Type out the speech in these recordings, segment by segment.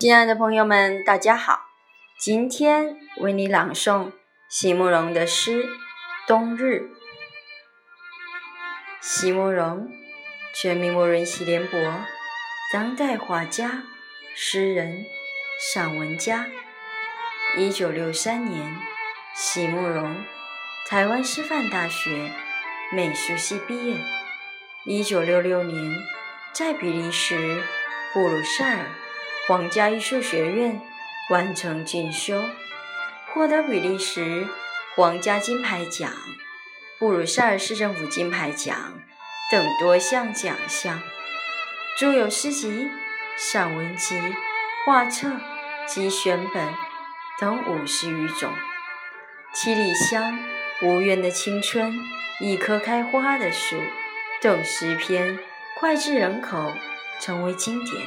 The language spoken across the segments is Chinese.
亲爱的朋友们，大家好！今天为你朗诵席慕容的诗《冬日》。席慕容，全名慕容席联博，当代画家、诗人、散文家。一九六三年，席慕容台湾师范大学美术系毕业。一九六六年，在比利时布鲁塞尔。皇家艺术学院完成进修，获得比利时皇家金牌奖、布鲁塞尔市政府金牌奖等多项奖项。著有诗集、散文集、画册及选本等五十余种。七里香、无缘的青春、一棵开花的树等诗篇脍炙人口，成为经典。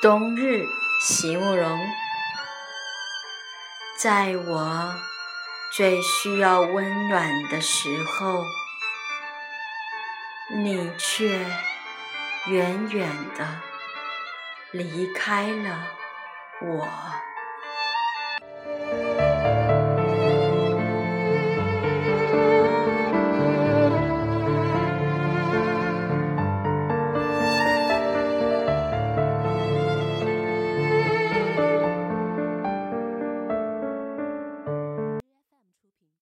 冬日，席慕容，在我最需要温暖的时候，你却远远的离开了我。